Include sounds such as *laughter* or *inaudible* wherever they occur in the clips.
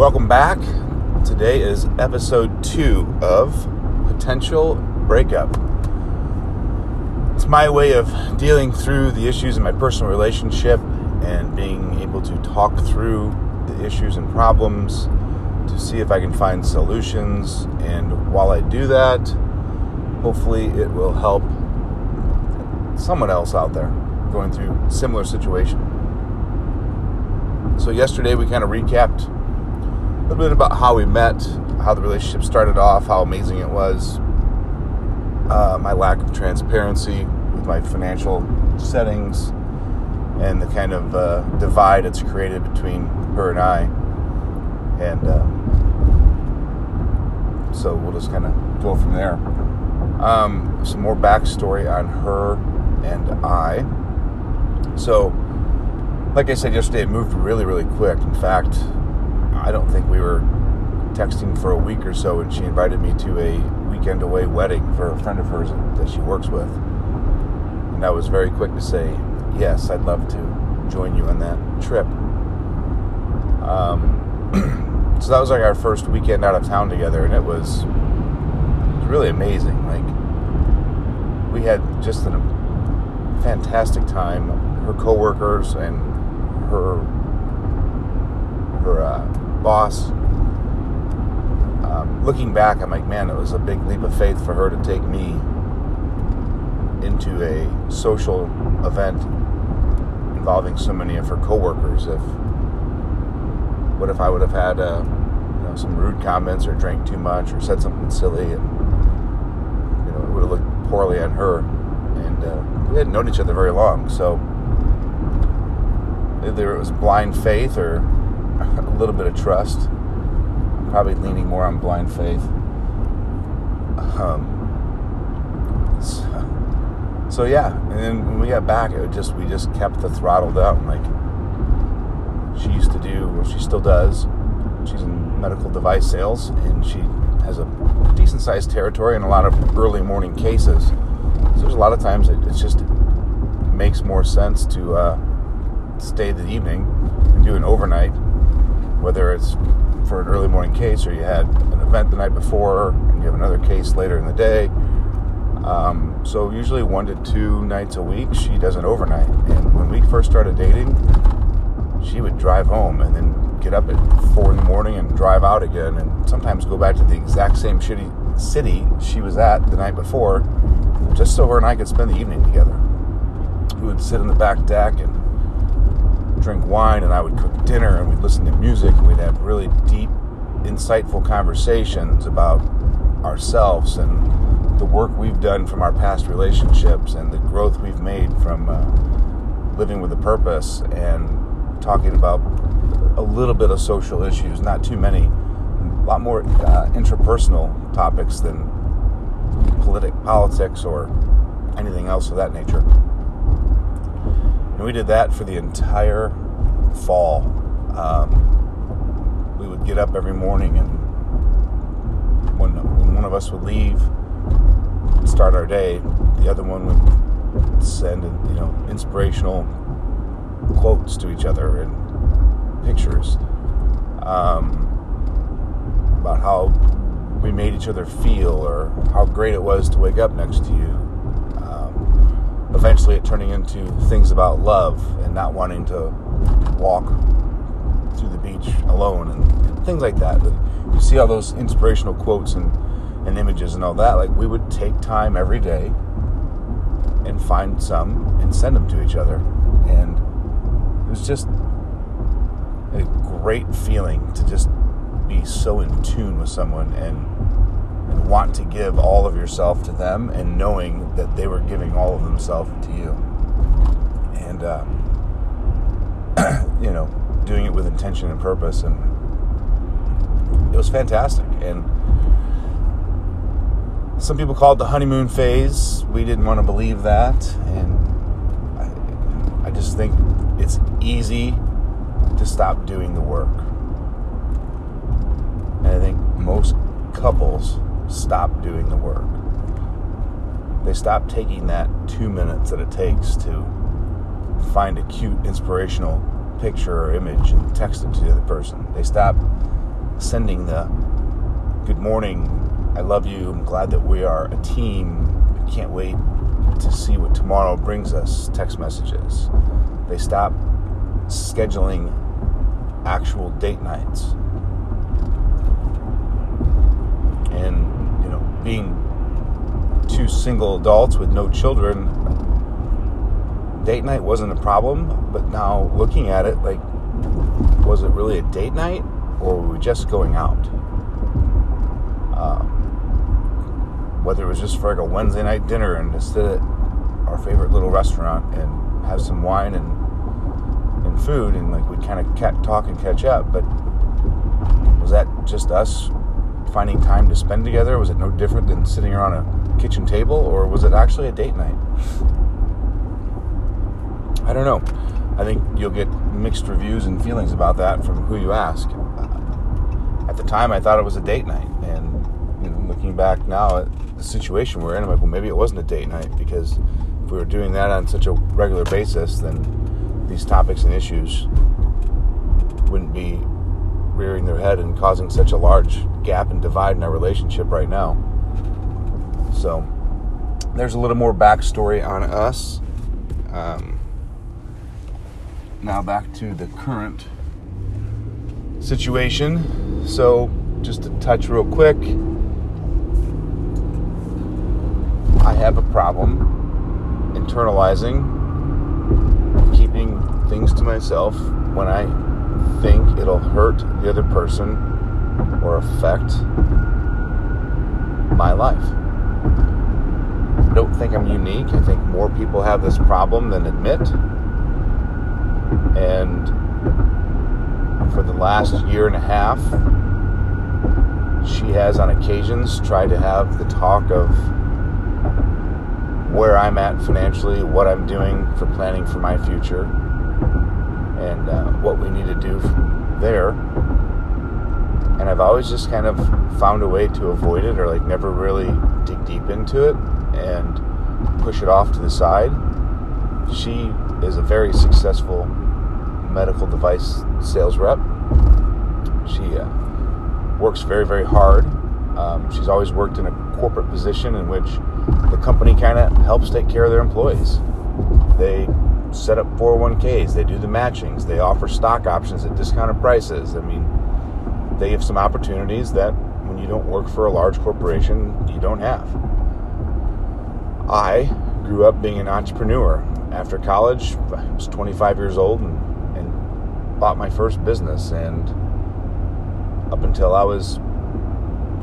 Welcome back. Today is episode two of Potential Breakup. It's my way of dealing through the issues in my personal relationship and being able to talk through the issues and problems to see if I can find solutions. And while I do that, hopefully it will help someone else out there going through similar situation. So yesterday we kind of recapped little bit about how we met, how the relationship started off, how amazing it was, uh, my lack of transparency with my financial settings, and the kind of uh, divide it's created between her and I. And uh, so we'll just kind of go from there. Um, some more backstory on her and I. So, like I said yesterday, it moved really, really quick. In fact, I don't think we were texting for a week or so, and she invited me to a weekend away wedding for a friend of hers that she works with. And I was very quick to say, yes, I'd love to join you on that trip. Um, *clears throat* so that was like our first weekend out of town together, and it was, it was really amazing. Like, we had just a fantastic time. Her coworkers and her her uh, boss. Um, looking back, I'm like, man, it was a big leap of faith for her to take me into a social event involving so many of her coworkers. If what if I would have had uh, you know, some rude comments or drank too much or said something silly, and you know, it would have looked poorly on her. And uh, we hadn't known each other very long, so either it was blind faith or a little bit of trust. Probably leaning more on blind faith. Um, so, so yeah, and then when we got back, it just we just kept the throttle down. Like she used to do, or she still does. She's in medical device sales, and she has a decent sized territory and a lot of early morning cases. So there's a lot of times it, just makes more sense to uh, stay the evening and do an overnight, whether it's for an early morning case or you had an event the night before and you have another case later in the day. Um, so usually one to two nights a week she does an overnight. And when we first started dating, she would drive home and then get up at four in the morning and drive out again, and sometimes go back to the exact same shitty city she was at the night before, just so her and I could spend the evening together. We would sit in the back deck and drink wine, and I would cook dinner, and we'd listen to music, and we'd have really deep, insightful conversations about ourselves and the work we've done from our past relationships and the growth we've made from uh, living with a purpose and talking about a little bit of social issues, not too many, a lot more uh, interpersonal topics than politic, politics or anything else of that nature. And we did that for the entire fall. Um, we would get up every morning, and when, when one of us would leave, and start our day, the other one would send, you know, inspirational quotes to each other and pictures um, about how we made each other feel or how great it was to wake up next to you. Eventually, it turning into things about love and not wanting to walk through the beach alone and things like that. But You see all those inspirational quotes and, and images and all that. Like, we would take time every day and find some and send them to each other. And it was just a great feeling to just be so in tune with someone and want to give all of yourself to them and knowing that they were giving all of themselves to you. And uh, *clears throat* you know doing it with intention and purpose. And it was fantastic. And some people call it the honeymoon phase. We didn't want to believe that. And I, I just think it's easy to stop doing the work. And I think most couples stop doing the work. They stop taking that two minutes that it takes to find a cute, inspirational picture or image and text it to the other person. They stop sending the good morning, I love you, I'm glad that we are a team, I can't wait to see what tomorrow brings us text messages. They stop scheduling actual date nights. And, you know, being two single adults with no children, date night wasn't a problem, but now looking at it, like, was it really a date night or were we just going out? Uh, whether it was just for like a Wednesday night dinner and to sit at our favorite little restaurant and have some wine and and food and like we'd kind of talk and catch up but was that just us finding time to spend together? Was it no different than sitting around a kitchen table or was it actually a date night? I don't know. I think you'll get mixed reviews and feelings about that from who you ask. Uh, at the time i thought it was a date night and you know, looking back now at the situation we're in i'm like well maybe it wasn't a date night because if we were doing that on such a regular basis then these topics and issues wouldn't be rearing their head and causing such a large gap and divide in our relationship right now. So, there's a little more backstory on us. Um, now, back to the current situation. So, just to touch real quick, I have a problem internalizing keeping things to myself when I think it'll hurt the other person or affect my life. I don't think I'm unique. I think more people have this problem than admit. And for the last year and a half, she has on occasions tried to have the talk of where I'm at financially, what I'm doing for planning for my future, and uh, what we need to do there. And I've always just kind of found a way to avoid it or like never really dig deep into it and push it off to the side. She is a very successful medical device sales rep. She uh, works very, very hard. Um, she's always worked in a corporate position in which the company kind of helps take care of their employees. They set up 401ks, they do the matchings, they offer stock options at discounted prices. I mean, they have some opportunities that when you don't work for a large corporation, you don't have. I grew up being an entrepreneur. After college, I was 25 years old and, and bought my first business. And up until I was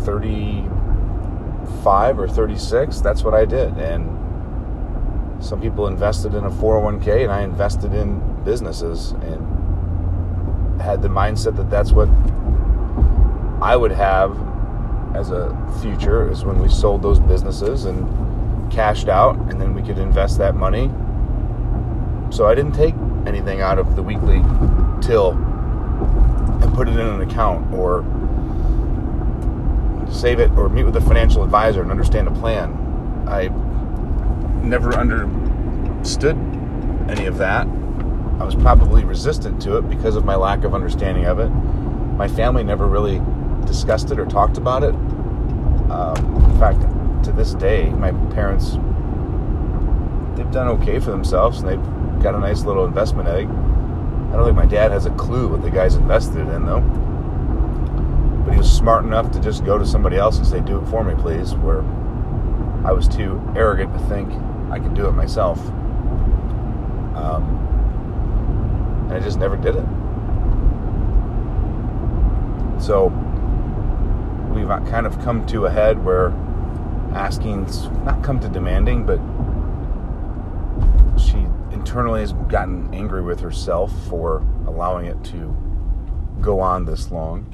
35 or 36, that's what I did. And some people invested in a 401k, and I invested in businesses and had the mindset that that's what I would have as a future is when we sold those businesses and cashed out, and then we could invest that money. So I didn't take anything out of the weekly till and put it in an account or save it or meet with a financial advisor and understand a plan. I never understood any of that. I was probably resistant to it because of my lack of understanding of it. My family never really discussed it or talked about it. Um, in fact, to this day, my parents they've done okay for themselves and they've got a nice little investment egg. I don't think my dad has a clue what the guy's invested in though but he was smart enough to just go to somebody else and say, "Do it for me, please." Where I was too arrogant to think I could do it myself, um, and I just never did it. So we've kind of come to a head where asking's not come to demanding, but she internally has gotten angry with herself for allowing it to go on this long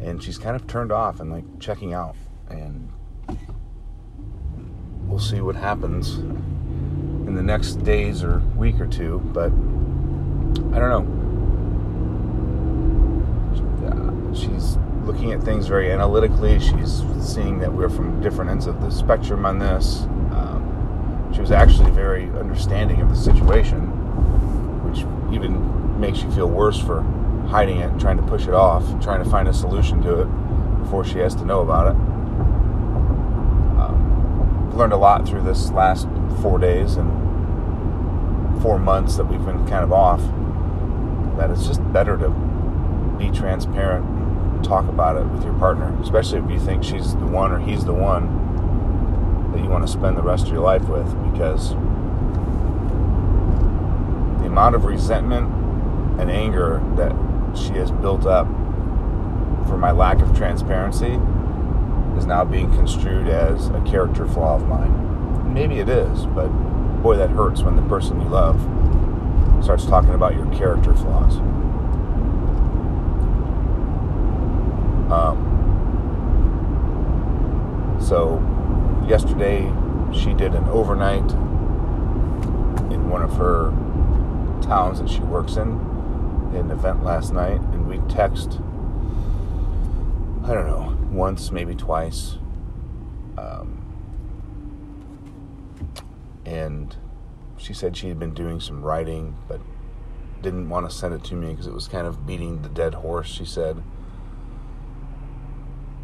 and she's kind of turned off and like checking out and we'll see what happens in the next days or week or two but i don't know. She's looking at things very analytically. She's seeing that we're from different ends of the spectrum on this. Um, she was actually very understanding of the situation which even makes you feel worse for hiding it, trying to push it off, trying to find a solution to it before she has to know about it. Learned a lot through this last four days and four months that we've been kind of off. That it's just better to be transparent, and talk about it with your partner, especially if you think she's the one or he's the one that you want to spend the rest of your life with, because the amount of resentment and anger that she has built up for my lack of transparency is now being construed as a character flaw of mine. Maybe it is, but boy, that hurts when the person you love starts talking about your character flaws. Um, so, yesterday she did an overnight in one of her towns that she works in, an event last night, and we text. I don't know, once, maybe twice. Um, and she said she had been doing some writing, but didn't want to send it to me because it was kind of beating the dead horse, she said.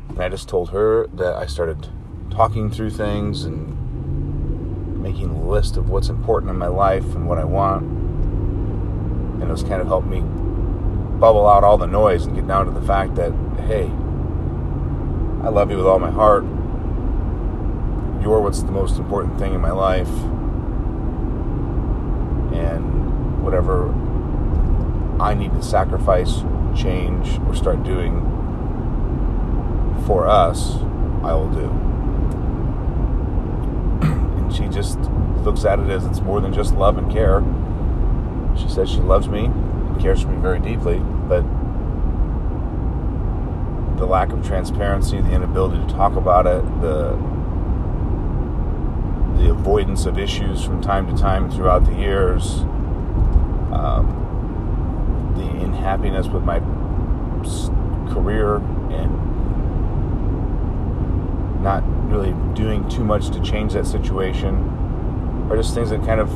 And I just told her that I started talking through things and making a list of what's important in my life and what I want. And it was kind of helped me bubble out all the noise and get down to the fact that, hey, I love you with all my heart. You're what's the most important thing in my life. And whatever I need to sacrifice, change, or start doing for us, I will do. *clears throat* and she just looks at it as it's more than just love and care. She says she loves me and cares for me very deeply, but the lack of transparency, the inability to talk about it, the the avoidance of issues from time to time throughout the years, um, the unhappiness with my career and not really doing too much to change that situation are just things that kind of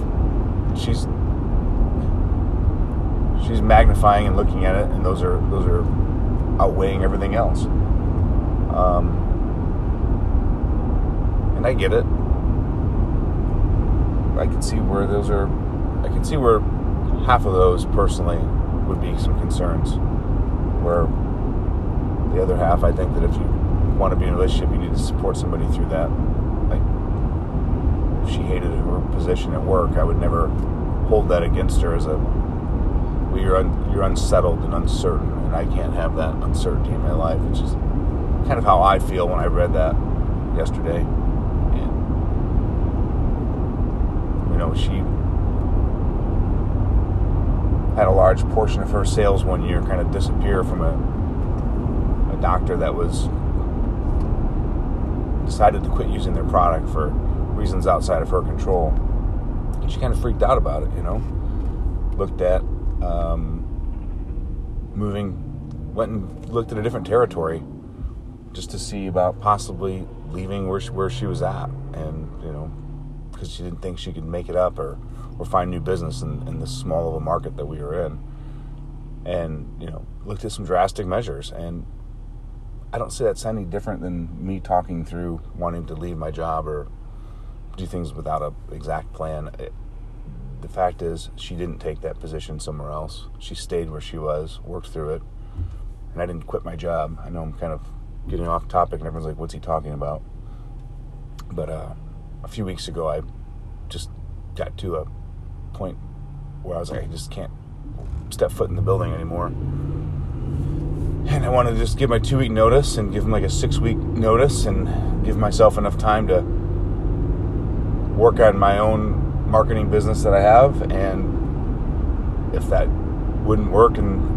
she's she's magnifying and looking at it and those are those are outweighing everything else. Um, and I get it. I can see where those are I can see where half of those personally would be some concerns where the other half I think that if you want to be in a relationship, you need to support somebody through that. Like, if she hated her position at work, I would never hold that against her as a, well, you're, un, you're unsettled and uncertain, I can't have that uncertainty in my life, which is kind of how I feel when I read that yesterday. And, you know, she had a large portion of her sales one year kind of disappear from a, a doctor that was decided to quit using their product for reasons outside of her control. And she kind of freaked out about it, you know. Looked at um, moving, went and looked at a different territory just to see about possibly leaving where she, where she was at, and you know, because she didn't think she could make it up or or find new business in, in this small of a market that we were in. And you know, looked at some drastic measures, and I don't see that's any different than me talking through wanting to leave my job or do things without a exact plan. It, the fact is, she didn't take that position somewhere else. She stayed where she was, worked through it, and I didn't quit my job. I know I'm kind of getting off topic, and everyone's like, "What's he talking about?" But uh, a few weeks ago, I just got to a point where I was like, I just can't step foot in the building anymore and I wanted to just give my two week notice and give them like a six week notice and give myself enough time to work on my own marketing business that I have. And if that wouldn't work and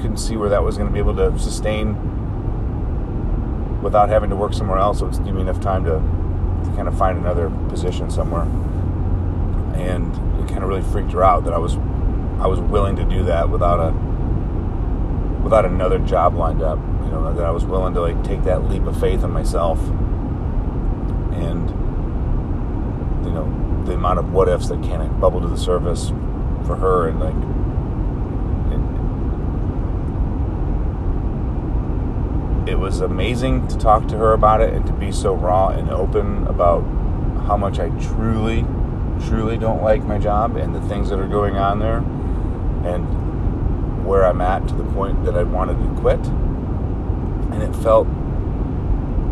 couldn't see where that was going to be able to sustain without having to work somewhere else, it would give me enough time to, to kind of find another position somewhere. And it kind of really freaked her out that I was I was willing to do that without a without another job lined up. You know, that I was willing to like take that leap of faith in myself. And you know, the amount of what ifs that kind of bubble to the surface for her and like it was amazing to talk to her about it and to be so raw and open about how much I truly, truly don't like my job and the things that are going on there and where I'm at to the point that I wanted to quit. And it felt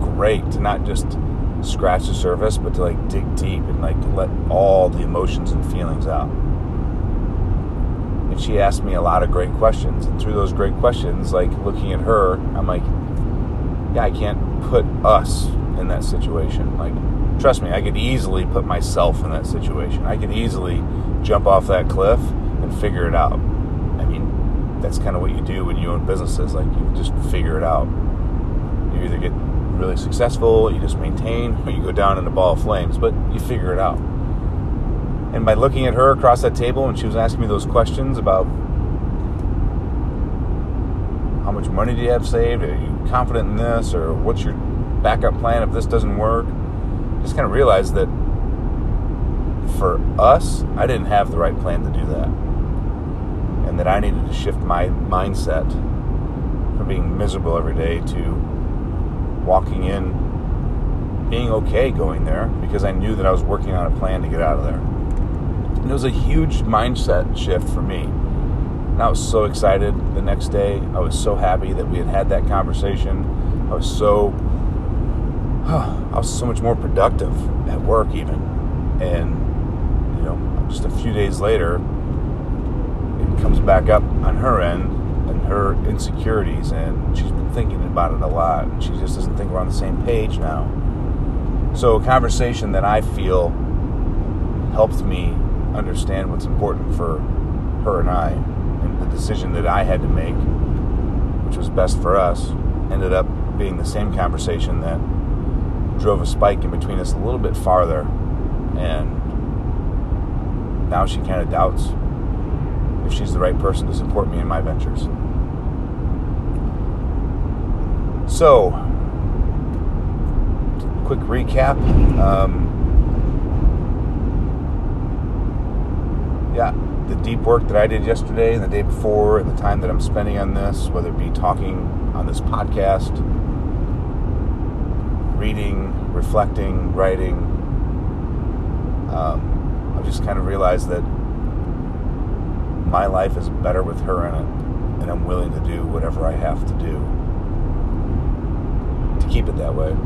great to not just scratch the surface, but to like dig deep and like let all the emotions and feelings out. And she asked me a lot of great questions. And through those great questions, like looking at her, I'm like, yeah, I can't put us in that situation. Like, trust me, I could easily put myself in that situation. I could easily jump off that cliff and figure it out. I mean, that's kind of what you do when you own businesses. Like, you just figure it out. You either get really successful, you just maintain, or you go down in a ball of flames, but you figure it out. And by looking at her across that table when she was asking me those questions about how much money do you have saved, are you confident in this, or what's your backup plan if this doesn't work, just kind of realize that for us, I didn't have the right plan to do that. And that I needed to shift my mindset from being miserable every day to walking in, being okay going there because I knew that I was working on a plan to get out of there. And it was a huge mindset shift for me. And I was so excited the next day. I was so happy that we had had that conversation. I was so, *sighs* I was so much more productive at work even. And, you know, just a few days later, it comes back up on her end and her insecurities, and she's been thinking about it a lot. And she just doesn't think we're on the same page now. So, a conversation that I feel helped me understand what's important for her and I, decision that I had to make, which was best for us, ended up being the same conversation that drove a spike in between us a little bit farther. And now she kind of doubts if she's the right person to support me in my ventures. So, quick recap. Um, yeah, the deep work that I did yesterday and the day before, and the time that I'm spending on this, whether it be talking on this podcast, reading, reflecting, writing, um, I've just kind of realized that my life is better with her in it, and I'm willing to do whatever I have to do to keep it that way.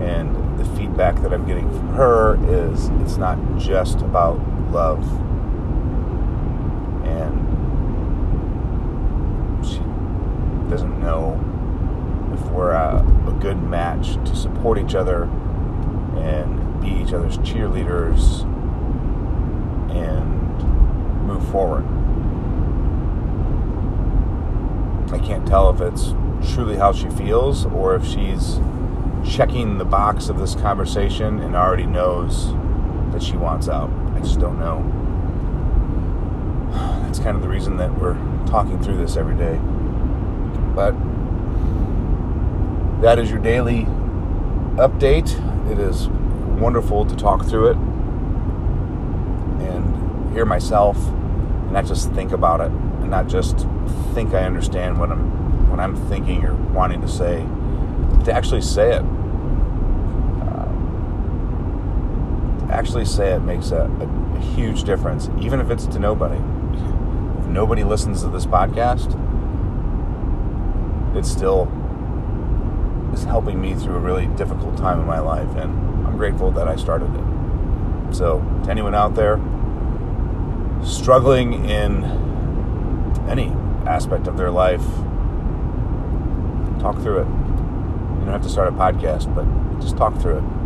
And the feedback that I'm getting from her is it's not just about love. And she doesn't know if we're a, a good match to support each other and be each other's cheerleaders and move forward. I can't tell if it's truly how she feels or if she's checking the box of this conversation and already knows that she wants out. I just don't know. *sighs* That's kind of the reason that we're talking through this every day. But that is your daily update. It is wonderful to talk through it and hear myself and not just think about it and not just think I understand what I'm what I'm thinking or wanting to say, to actually say it. Uh, to actually say it makes a, a, a huge difference, even if it's to nobody. If nobody listens to this podcast, it still is helping me through a really difficult time in my life, and I'm grateful that I started it. So, to anyone out there struggling in any aspect of their life, talk through it. You don't have to start a podcast, but just talk through it.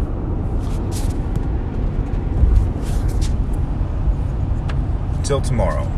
Until tomorrow.